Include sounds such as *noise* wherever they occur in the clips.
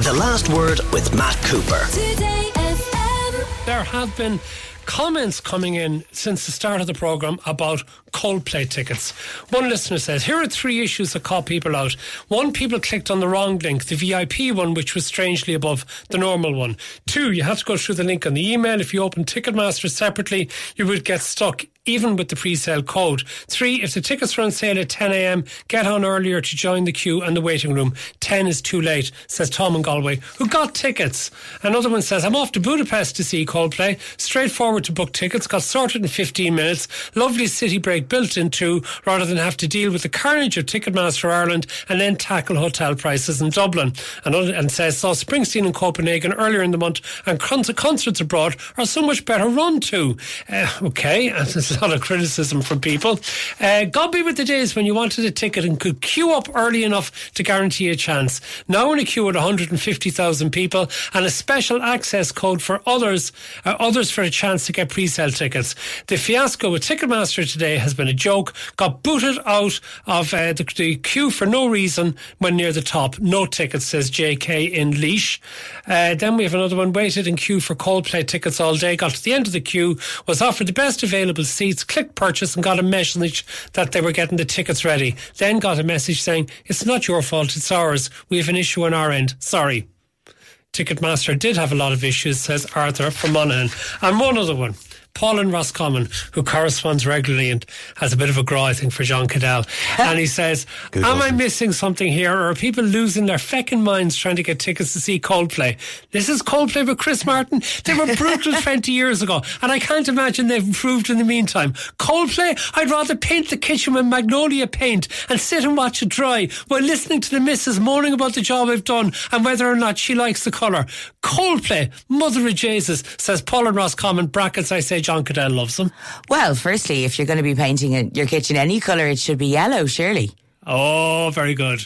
The Last Word with Matt Cooper. Today FM. There have been comments coming in since the start of the programme about Coldplay tickets. One listener says, Here are three issues that caught people out. One, people clicked on the wrong link, the VIP one, which was strangely above the normal one. Two, you had to go through the link on the email. If you opened Ticketmaster separately, you would get stuck even with the pre-sale code. Three, if the tickets are on sale at 10 a.m., get on earlier to join the queue and the waiting room. 10 is too late, says Tom in Galway, who got tickets. Another one says, I'm off to Budapest to see Coldplay. Straightforward to book tickets, got sorted in 15 minutes. Lovely city break built into, rather than have to deal with the carnage of Ticketmaster Ireland and then tackle hotel prices in Dublin. And, and says, saw Springsteen in Copenhagen earlier in the month and con- concerts abroad are so much better run to. Uh, okay, *laughs* and there's a lot of criticism from people. Uh, God be with the days when you wanted a ticket and could queue up early enough to guarantee a chance. Now in a queue at 150,000 people and a special access code for others, uh, others for a chance to get pre-sale tickets. The fiasco with Ticketmaster today has been a joke. Got booted out of uh, the, the queue for no reason when near the top. No tickets, says JK in Laois. Uh, then we have another one. Waited in queue for Coldplay tickets all day. Got to the end of the queue. Was offered the best available seats. Clicked purchase and got a message that they were getting the tickets ready. Then got a message saying, "It's not your fault. It's ours. We have an issue on our end. Sorry." Ticketmaster did have a lot of issues, says Arthur from Monaghan. And one other one. Paul in Roscommon, who corresponds regularly and has a bit of a grow, I think, for John Caddell. and he says, Good Am I missing something here, or are people losing their feckin' minds trying to get tickets to see Coldplay? This is Coldplay with Chris Martin. They were brutal *laughs* 20 years ago, and I can't imagine they've improved in the meantime. Coldplay, I'd rather paint the kitchen with magnolia paint and sit and watch it dry while listening to the missus moaning about the job I've done and whether or not she likes the colour. Coldplay, mother of Jesus, says Paul in Roscommon, brackets, I say John Caddell loves them. Well, firstly, if you're going to be painting your kitchen any colour, it should be yellow, surely. Oh, very good.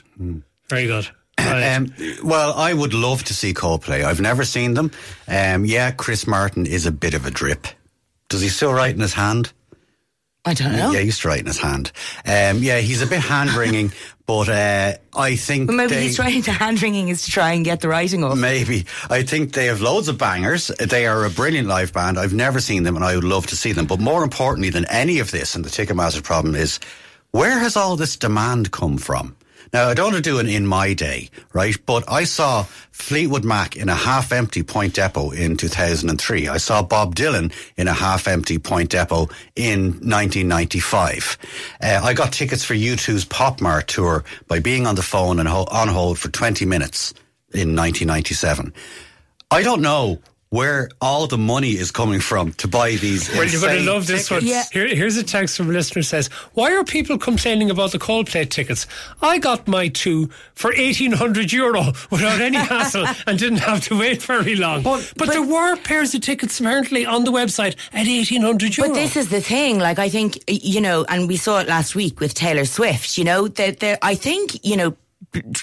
Very good. Right. Um, well, I would love to see Coldplay. I've never seen them. Um, yeah, Chris Martin is a bit of a drip. Does he still write in his hand? I don't know. Yeah, he used to write in his hand. Um, yeah, he's a bit hand wringing, *laughs* but uh, I think maybe they, he's trying *laughs* to hand wringing is to try and get the writing off. Maybe. I think they have loads of bangers. They are a brilliant live band. I've never seen them and I would love to see them. But more importantly than any of this and the Ticketmaster problem is where has all this demand come from? Now, I don't want to do it in my day, right? But I saw Fleetwood Mac in a half empty Point Depot in 2003. I saw Bob Dylan in a half empty Point Depot in 1995. Uh, I got tickets for U2's Pop tour by being on the phone and ho- on hold for 20 minutes in 1997. I don't know where all the money is coming from to buy these. Well, you're going to love this one. Yeah. Here, here's a text from a listener says, Why are people complaining about the Coldplay tickets? I got my two for 1800 euro without any *laughs* hassle and didn't have to wait very long. But, but- there were pairs of tickets apparently on the website at 1800 euro. But this is the thing, like I think you know, and we saw it last week with Taylor Swift. You know, that there, I think you know,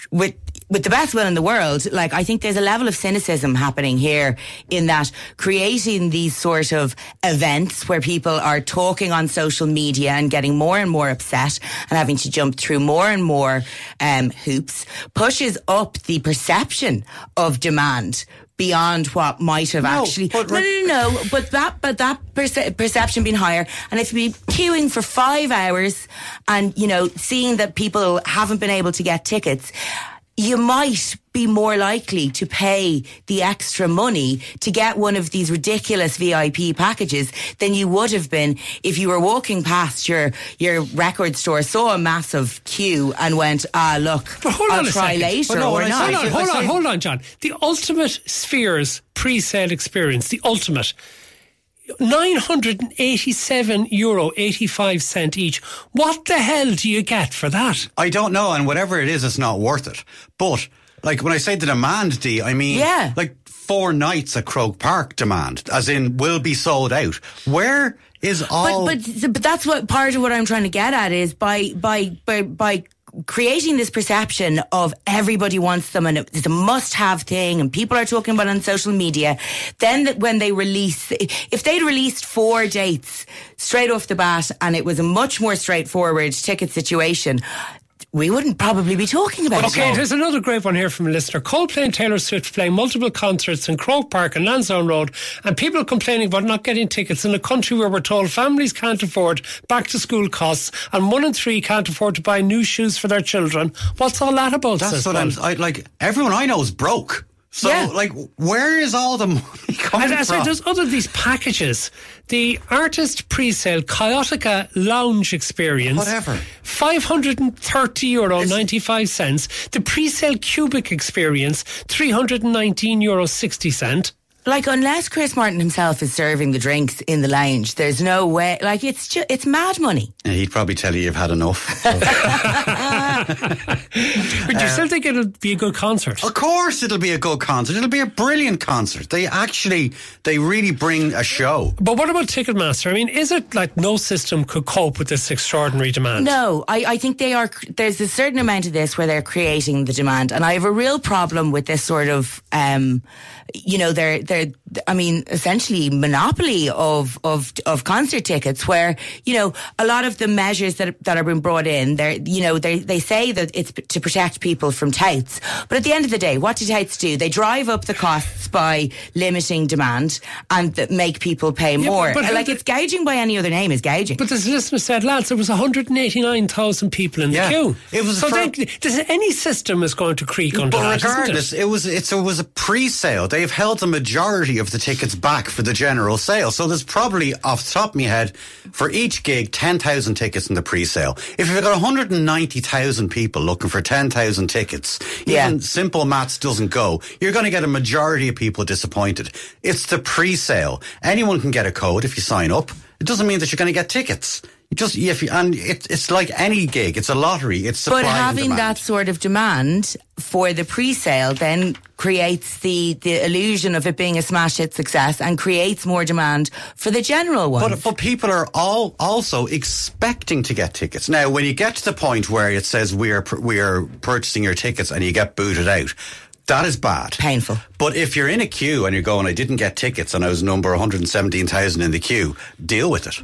with with the best will in the world, like I think there's a level of cynicism happening here in that creating these sort of events where people are talking on social media and getting more and more upset and having to jump through more and more um, hoops pushes up the perception of demand beyond what might have No, actually. but no, no, no, no. But that, but that perce- perception being higher, and if you be queuing for five hours, and you know, seeing that people haven't been able to get tickets. You might be more likely to pay the extra money to get one of these ridiculous VIP packages than you would have been if you were walking past your your record store, saw a massive queue, and went, "Ah, look, But hold I'll on try second. later But no, or not." Hold on, hold on, hold on, John. The ultimate Spheres pre-sale experience, the ultimate. 987 euro 85 cent each. What the hell do you get for that? I don't know, and whatever it is, it's not worth it. But like when I say the demand, D, I mean Yeah. like four nights at Croke Park demand, as in will be sold out. Where is all? But, but but that's what part of what I'm trying to get at is by by by by creating this perception of everybody wants them and it's a must-have thing and people are talking about on social media then that when they release if they'd released four dates straight off the bat and it was a much more straightforward ticket situation we wouldn't probably be talking about Okay, it. there's another great one here from a listener. Coldplay and Taylor Swift playing multiple concerts in Croke Park and Lansdowne Road, and people complaining about not getting tickets in a country where we're told families can't afford back to school costs, and one in three can't afford to buy new shoes for their children. What's all that about? That's what I'm. I, like everyone I know is broke. So Yeah. like, where is all the *laughs* money coming And I from? said, there's other these packages. The artist pre-sale Kaotica Lounge Experience, Whatever. five hundred and thirty euro ninety five cents. The pre-sale Cubic Experience, three hundred and nineteen euro sixty cent. Like unless Chris Martin himself is serving the drinks in the lounge, there's no way. Like it's just it's mad money. And he'd probably tell you you've had enough. *laughs* But *laughs* you still think it'll be a good concert? of course, it'll be a good concert. It'll be a brilliant concert. They actually, they really bring a show. But what about Ticketmaster? I mean, is it like no system could cope with this extraordinary demand? No, I, I think they are. There's a certain amount of this where they're creating the demand, and I have a real problem with this sort of, um, you know, they're they're. I mean, essentially monopoly of of of concert tickets, where you know a lot of the measures that that are being brought in, they're you know they they say that it's to protect people from touts, but at the end of the day, what do touts do? They drive up the costs by limiting demand and that make people pay Yeah, more. but- but like how it's gouging by any other name is gouging. But this listener said, lads, there was 189,000 people in the queue. It was so for- then, does any system is going to creak under But that, isn't it? regardless, it? was it's, it was a pre-sale. They've held the majority of the tickets back for the general sale. So there's probably off the top of my head for each gig ten thousand tickets in the pre-sale. If you've got 190,000 people looking for 10,000 tickets, Yeah. even simple maths doesn't go. You're going to get a majority of people disappointed. It's the pre-sale. Anyone can get a code if you sign up. It doesn't mean that you're going to get tickets. You just if you and it, it's like any gig. It's a lottery. It's supply But having that sort of demand for the pre-sale then creates the, the illusion of it being a smash hit success and creates more demand for the general one. But, but people are all also expecting to get tickets. Now, when you get to the point where it says we are we are purchasing your tickets and you get booted out, that is bad. Painful. But if you're in a queue and you're going, I didn't get tickets and I was number 117,000 in the queue, deal with it.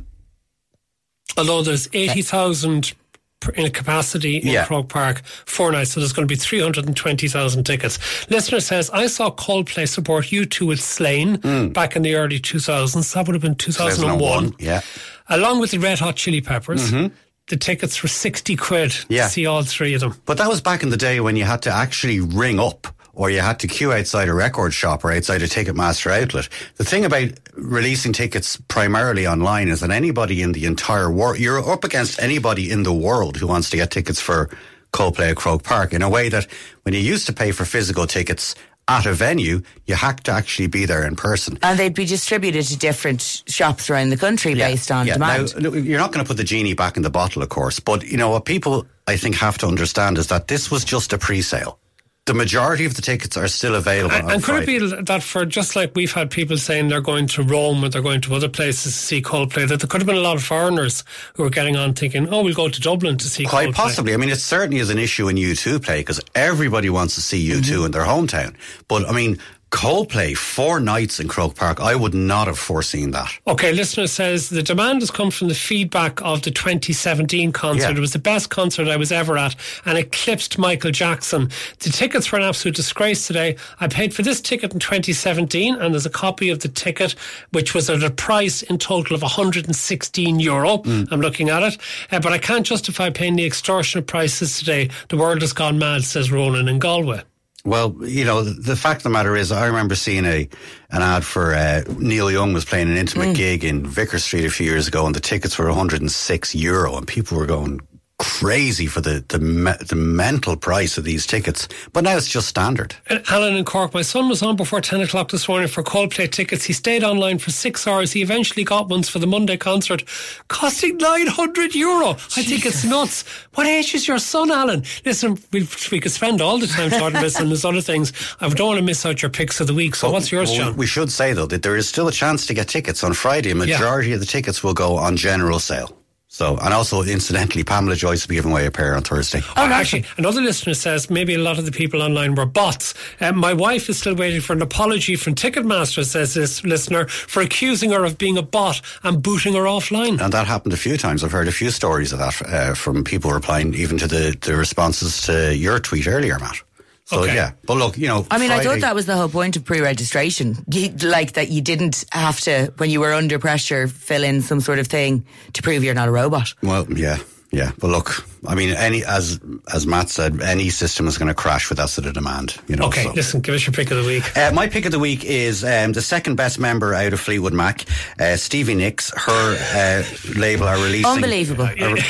Although there's 80,000 per- in capacity in Yeah. Croke Park four nights, so there's going to be 320,000 tickets. Listener says, I saw Coldplay support U2 with Slane hmm. back in the early 2000s. That would have been 2001. 2001, yeah. Along with the Red Hot Chili Peppers. Mm-hmm. The tickets were 60 quid Yeah. to see all three of them. But that was back in the day when you had to actually ring up or you had to queue outside a record shop or outside a Ticketmaster outlet. The thing about releasing tickets primarily online is that anybody in the entire world, you're up against anybody in the world who wants to get tickets for Coldplay at Croke Park in a way that when you used to pay for physical tickets at a venue, you had to actually be there in person. and they'd be distributed to different shops around the country based on Yeah, demand. Now, you're not going to put the genie back in the bottle, of course, but you know what people I think have to understand is that this was just a pre-sale. The majority of the tickets are still available. And, and could it be that for just like we've had people saying they're going to Rome or they're going to other places to see Coldplay, that there could have been a lot of foreigners who are getting on thinking, oh, we'll go to Dublin to see Quite Coldplay. possibly. I mean, it certainly is an issue in U2 play because everybody wants to see U2 Mm-hmm. in their hometown. But I mean, Coldplay, four nights in Croke Park, I would not have foreseen that. Okay, listener says the demand has come from the feedback of the 2017 concert. Yeah. It was the best concert I was ever at and eclipsed Michael Jackson. The tickets were an absolute disgrace today. I paid for this ticket in 2017 and there's a copy of the ticket which was at a price in total of 116 euro. Mm. I'm looking at it. Uh, but I can't justify paying the extortionate prices today. The world has gone mad, says Ronan in Galway. Well, you know, the, fact of the matter is, I remember seeing a an ad for uh, Neil Young was playing an intimate Mm. gig in Vicar Street a few years ago, and the tickets were 106 euro, and people were going crazy for the the, me, the mental price of these tickets. But now it's just standard. Uh, Alan in Cork, my son was on before 10 o'clock this morning for Coldplay tickets. He stayed online for six hours. He eventually got ones for the Monday concert, costing 900 euro. I think it's nuts. What age is your son, Alan? Listen, we, we could spend all the time talking about some of other things. I don't want to miss out your picks of the week. So what's yours, Well, John? We should say though that there is still a chance to get tickets on Friday. A majority of the tickets will go on general sale. So, and also, incidentally, Pamela Joyce will be giving away a pair on Thursday. Oh, actually, another listener says maybe a lot of the people online were bots. Um, my wife is still waiting for an apology from Ticketmaster, says this listener, for accusing her of being a bot and booting her offline. And that happened a few times. I've heard a few stories of that uh, from people replying even to the, the responses to your tweet earlier, Matt. So, Okay. yeah. But look, you know. I mean, I thought that was the whole point of pre-registration. You, like that you didn't have to, when you were under pressure, fill in some sort of thing to prove you're not a robot. Well, yeah, yeah. But look, I mean, any as as Matt said, any system is going to crash with that sort of demand. You know. Okay, so. listen, give us your pick of the week. Uh, my pick of the week is um, the second best member out of Fleetwood Mac, uh, Stevie Nicks. Her uh, label are releasing. Unbelievable. *laughs* Sorry,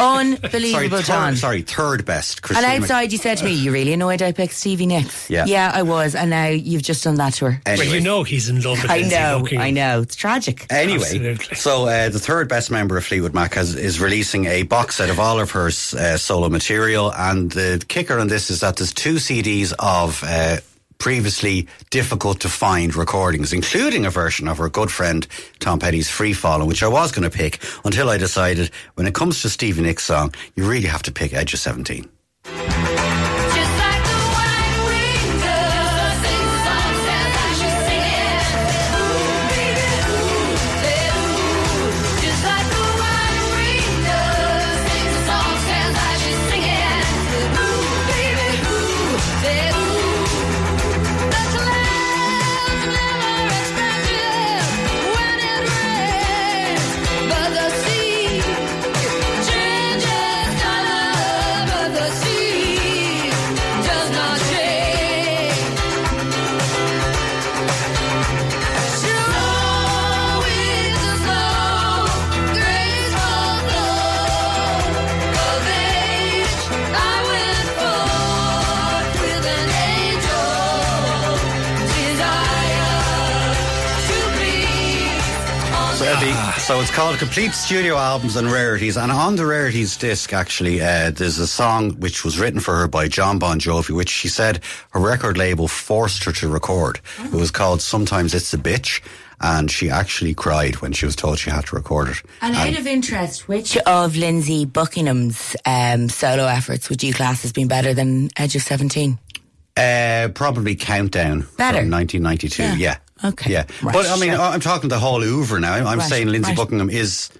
Unbelievable, third, John. sorry, third best. And Christina Mc- outside, you said to me, "You really annoyed I picked Stevie Nicks." Yeah. yeah, I was, and now you've just done that to her. Anyway. Well, you know he's in love with I know, I know. It's tragic. Anyway, Absolutely. so uh, the third best member of Fleetwood Mac has, is releasing a box set of all of her uh, solo material, and the kicker on this is that there's two CDs of. Uh, Previously difficult to find recordings, including a version of her good friend Tom Petty's Free Falling, which I was going to pick until I decided when it comes to Stevie Nicks' song, you really have to pick Edge of 17. So it's called Complete Studio Albums and Rarities. And on the Rarities disc, actually, uh, there's a song which was written for her by Jon Bon Jovi, which she said her record label forced her to record. It was called Sometimes It's a Bitch. And she actually cried when she was told she had to record it. And out of interest, which of Lindsey Buckingham's um, solo efforts would you class as being better than Edge of Seventeen? Uh, probably Countdown Better. from 1992. Yeah. Yeah. Okay. Yeah. Right. But I mean, I'm talking the whole oeuvre now. I'm Right. saying Lindsey Right. Buckingham is.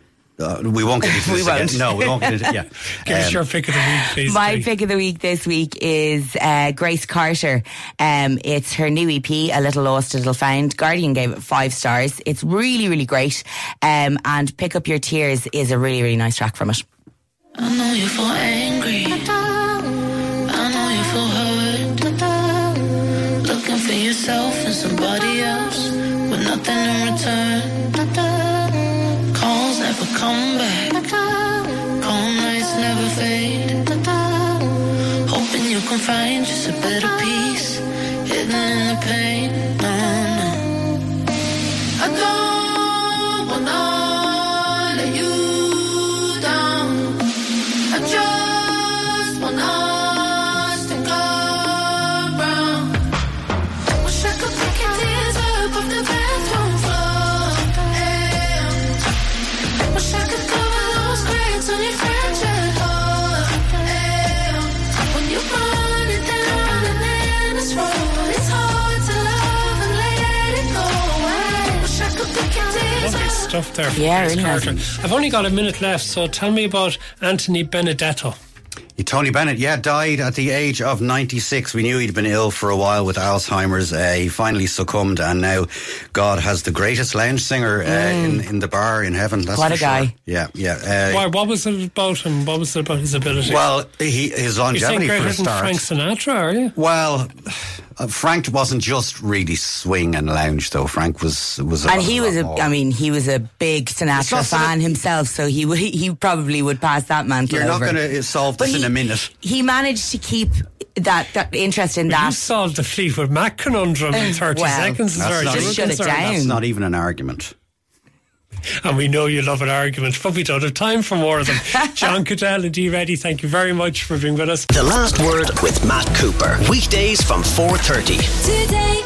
Uh, we won't get into *laughs* We this won't. again. No, we won't get into Yeah. *laughs* Give us Um, your pick of the week, please. My pick of the week this week is uh, Grace Carter. Um, it's her new EP, A Little Lost, A Little Found. Guardian gave it five stars. It's really, really great. Um, and Pick Up Your Tears is a really, really nice track from it. I know you feel angry. Yourself and somebody else with nothing in return. Calls never come back. Cold nights never fade. Hoping you can find just a better peace hidden in the pain. Stuff there from Yeah, Grace really Carter. I've only got a minute left, so tell me about Anthony Benedetto. Tony Bennett, yeah, died at the age of 96. We knew he'd been ill for a while with Alzheimer's. Uh, he finally succumbed, and now God has the greatest lounge singer uh, in, in the bar in heaven. That's Mm. What a sure. guy. Yeah, yeah. Uh, Why? What was it about him? What was it about his ability? well, he, his You're longevity for greater a than start. Frank Sinatra, are you? Well, uh, Frank wasn't just really swing and lounge, though. Frank was was, a And lot- he was lot a, more. I mean, he was a big Sinatra not sort of- fan himself, so he would, he probably would pass that mantle You're not going to solve But this in he- a minute. He managed to keep that, that interest in You that. solved the Fleetwood Mac conundrum in *laughs* 30 well, seconds. That's not- you Just shut it down. That's not even an argument. *laughs* And we know you love an argument, but we don't have time for more of them. *laughs* John Caddell and Dee Reddy, thank you very much for being with us. The Last Word with Matt Cooper. Weekdays from 4.30. Today